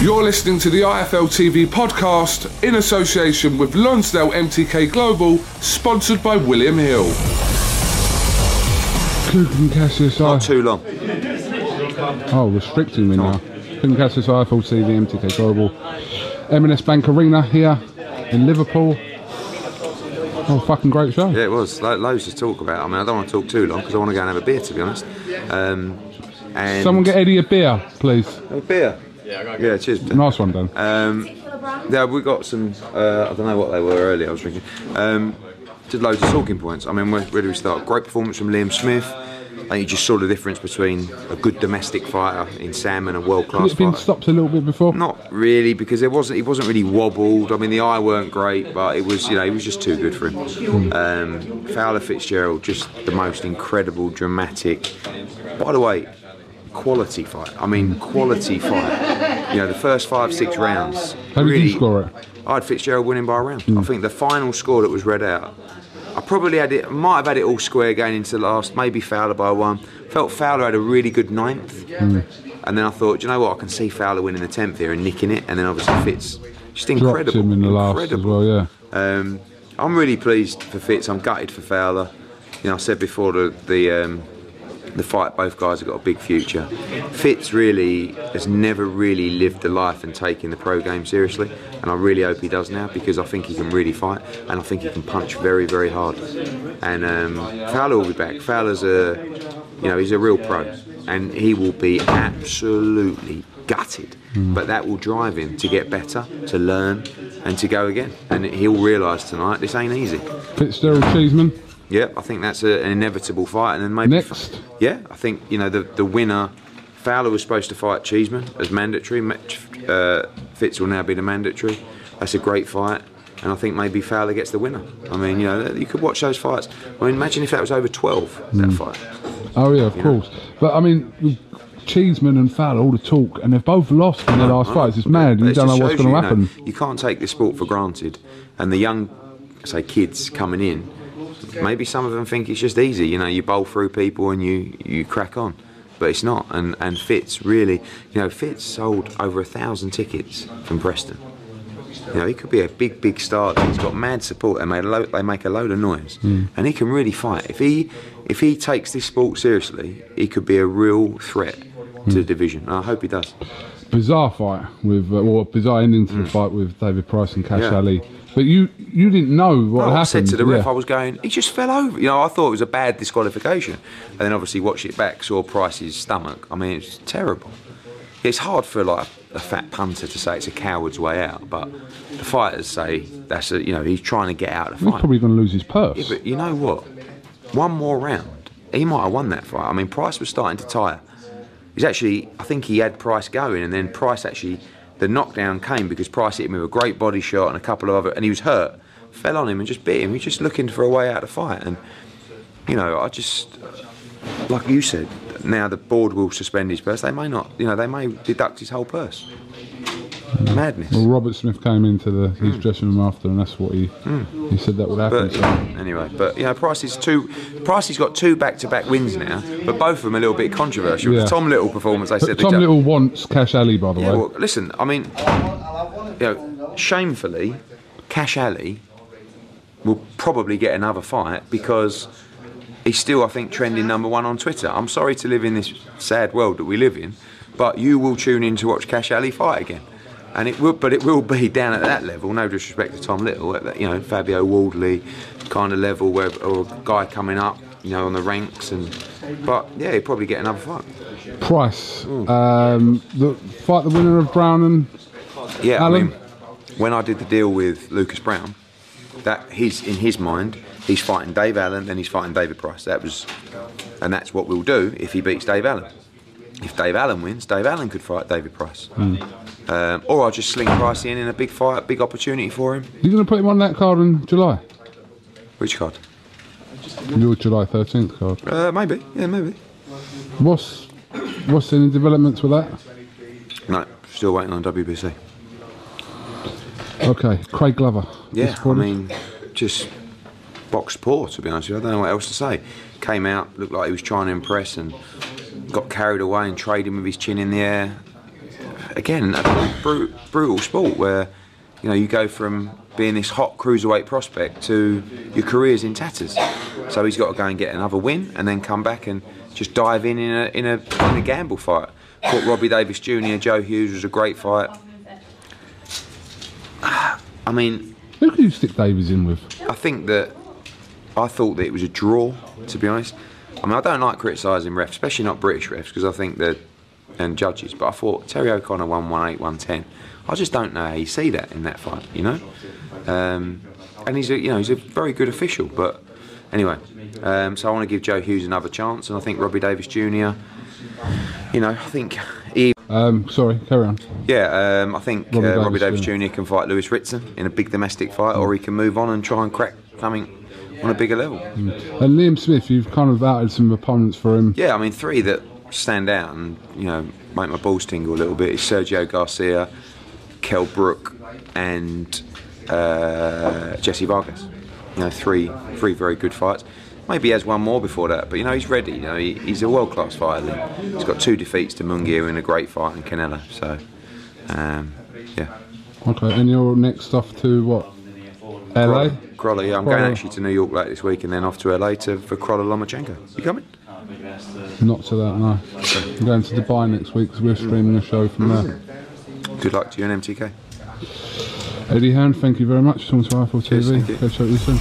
You're listening to the IFL TV podcast in association with Lonsdale MTK Global, sponsored by William Hill. Kugan Cassius, Not too long. Oh, restricting me now. Kugan Cassius, IFL TV, MTK Global, M&S Bank Arena here in Liverpool. Oh, fucking great show. Yeah, it was. Lo- loads to talk about. I mean, I don't want to talk too long because I want to go and have a beer, to be honest. Um, and Someone get Eddie a beer, please. A beer. Yeah, Yeah, cheers. Nice one, Dan. Um, yeah, we got some. Uh, I don't know what they were earlier. I was drinking. Um, did loads of talking points. I mean, where, where do we start? Great performance from Liam Smith. I think you just saw the difference between a good domestic fighter in Sam and a world Has class it been fighter. stopped a little bit before? Not really, because it wasn't. He wasn't really wobbled. I mean, the eye weren't great, but it was. You know, he was just too good for him. Um, Fowler Fitzgerald, just the most incredible, dramatic. By the way, quality fight. I mean, quality fight. You know, the first five, six rounds. How did really, you score it? I had Fitzgerald winning by a round. I think the final score that was read out. I probably had it, might have had it all square going into the last, maybe Fowler by one. Felt Fowler had a really good ninth. And then I thought, "Do you know what? I can see Fowler winning the 10th here and nicking it. And then obviously Fitz, just Dropped incredible. him in the last as incredible. well, yeah. Um, I'm really pleased for Fitz. I'm gutted for Fowler. You know, I said before the the, um, the fight, both guys have got a big future. Fitz really has never really lived the life and taken the pro game seriously, and I really hope he does now because I think he can really fight and I think he can punch very, very hard. And um, Fowler will be back. Fowler's a, you know, he's a real pro, and he will be absolutely gutted. But that will drive him to get better, to learn, and to go again. And he'll realise tonight this ain't easy. Fitzgerald Cheeseman. Yeah, I think that's a, an inevitable fight, and then maybe Next. Yeah, I think you know the the winner. Fowler was supposed to fight Cheeseman as mandatory. Ma- Uh, Fitz will now be the mandatory. That's a great fight, and I think maybe Fowler gets the winner. I mean, you know, you could watch those fights. I mean, imagine if that was over twelve. That fight. Oh yeah, of course. But I mean, Cheeseman and Fowler, all the talk, and they've both lost in their last fights. It's mad. You It don't know what's going to you, you know, happen. You can't take this sport for granted, and the young, say, kids coming in, maybe some of them think it's just easy. You know, you bowl through people and you you crack on, but it's not. And and Fitz really, you know, Fitz sold over a thousand tickets from Preston. You know, he could be a big, big star. He's got mad support. They make a load, they make a load of noise, Hmm. and he can really fight. If he if he takes this sport seriously, he could be a real threat to Hmm. the division. And I hope he does. Bizarre fight with, uh, or bizarre ending to the fight with David Price and Kash Mm. Yeah. Ali. But you you didn't know what I happened. said to the ref. I was going, he just fell over. You know, I thought it was a bad disqualification. And then obviously watched it back, saw Price's stomach. I mean, it's terrible. It's hard for like a fat punter to say it's a coward's way out, but the fighters say that's a, you know, he's trying to get out of the He's fight. probably going to lose his purse. Yeah, but you know what? One more round, he might have won that fight. I mean, Price was starting to tire. He's actually, I think he had Price going, and then Price actually, the knockdown came because Price hit him with a great body shot and a couple of other, and he was hurt, fell on him and just beat him. He's just looking for a way out of the fight, and you know, I just, like you said, now the board will suspend his purse. They may not. You know, they may deduct his whole purse. Madness. Well, Robert Smith came into the, his hmm. dressing room after, and that's what he he said that would happen. But so. anyway, but you know, Price is two. Price has got two back-to-back wins now, but both of them a little bit controversial. Yeah. The Tom Little performance, I But said. Tom Little wants Kash Ali, by the Yeah, way. well, listen. I mean, you know, shamefully, Kash Ali will probably get another fight because he's still, I think, trending number one on Twitter. I'm sorry to live in this sad world that we live in, but you will tune in to watch Kash Ali fight again. And it will, but it will be down at that level. No disrespect to Tom Little, at that, you know, Fabio Wardley kind of level, where or a guy coming up, you know, on the ranks, and but yeah, he'll probably get another fight. Price, um, the fight the winner of Browne and Yeah, Allen? I mean, when I did the deal with Lucas Browne, that he's in his mind, he's fighting Dave Allen, then he's fighting David Price. That was, and that's what we'll do if he beats Dave Allen. If Dave Allen wins, Dave Allen could fight David Price, um, or I'll just sling Price in in a big fight, big opportunity for him. You're going to put him on that card in July? Which card? Your July 13th card. Uh, maybe, yeah, maybe. What's what's any developments with that? No, still waiting on WBC. Okay, Craig Glover. Yeah, I mean, just box poor to be honest with you. I don't know what else to say. Came out, looked like he was trying to impress and got carried away and trading with his chin in the air. Again, a brutal, brutal sport where you know you go from being this hot cruiserweight prospect to your career's in tatters. So he's got to go and get another win and then come back and just dive in in a in a, in a gamble fight. Fought Robbie Davies Jr. Joe Hughes was a great fight. I mean, Who can you stick Davies in with? I think that I thought that it was a draw, to be honest. I mean, I don't like criticising refs, especially not British refs, because I think that and judges. But I thought Terry O'Connor won 1-8, 110. I just don't know how you see that in that fight, you know. Um, and he's a, you know, he's a very good official. But anyway, um, so I want to give Joe Hughes another chance, and I think Robbie Davies Jr. You know, I think he Um, sorry, carry on. yeah, um, I think Robbie uh, Robbie Davies Davies Jr. can fight Lewis Ritson in a big domestic fight, or he can move on and try and crack something on a bigger level. And Liam Smith, you've kind of outed some opponents for him. Yeah, I mean, three that stand out and you know make my balls tingle a little bit is Sergio Garcia, Kel Brook, and uh, Jessie Vargas. You know, three three very good fights. Maybe he has one more before that, but you know he's ready. You know he, he's a world class fighter. Liam. He's got two defeats to Munguia in a great fight in Canelo. So, um, yeah. Okay, and you're next off to what? LA? Crolla, yeah, I'm Crolla. going actually to New York later this week and then off to LA to for Crolla Lomachenko. You coming? Not to that, no. I'm going to Dubai next week because we're streaming a show from there. Good luck to you and MTK. Eddie Hearn, thank you very much. Talking to IFL Cheers, TV. thank you. Catch up you soon.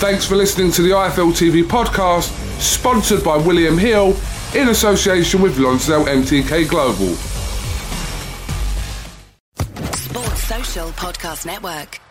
Thanks for listening to the IFL TV podcast, sponsored by William Hill in association with Lonsdale MTK Global. Podcast Network.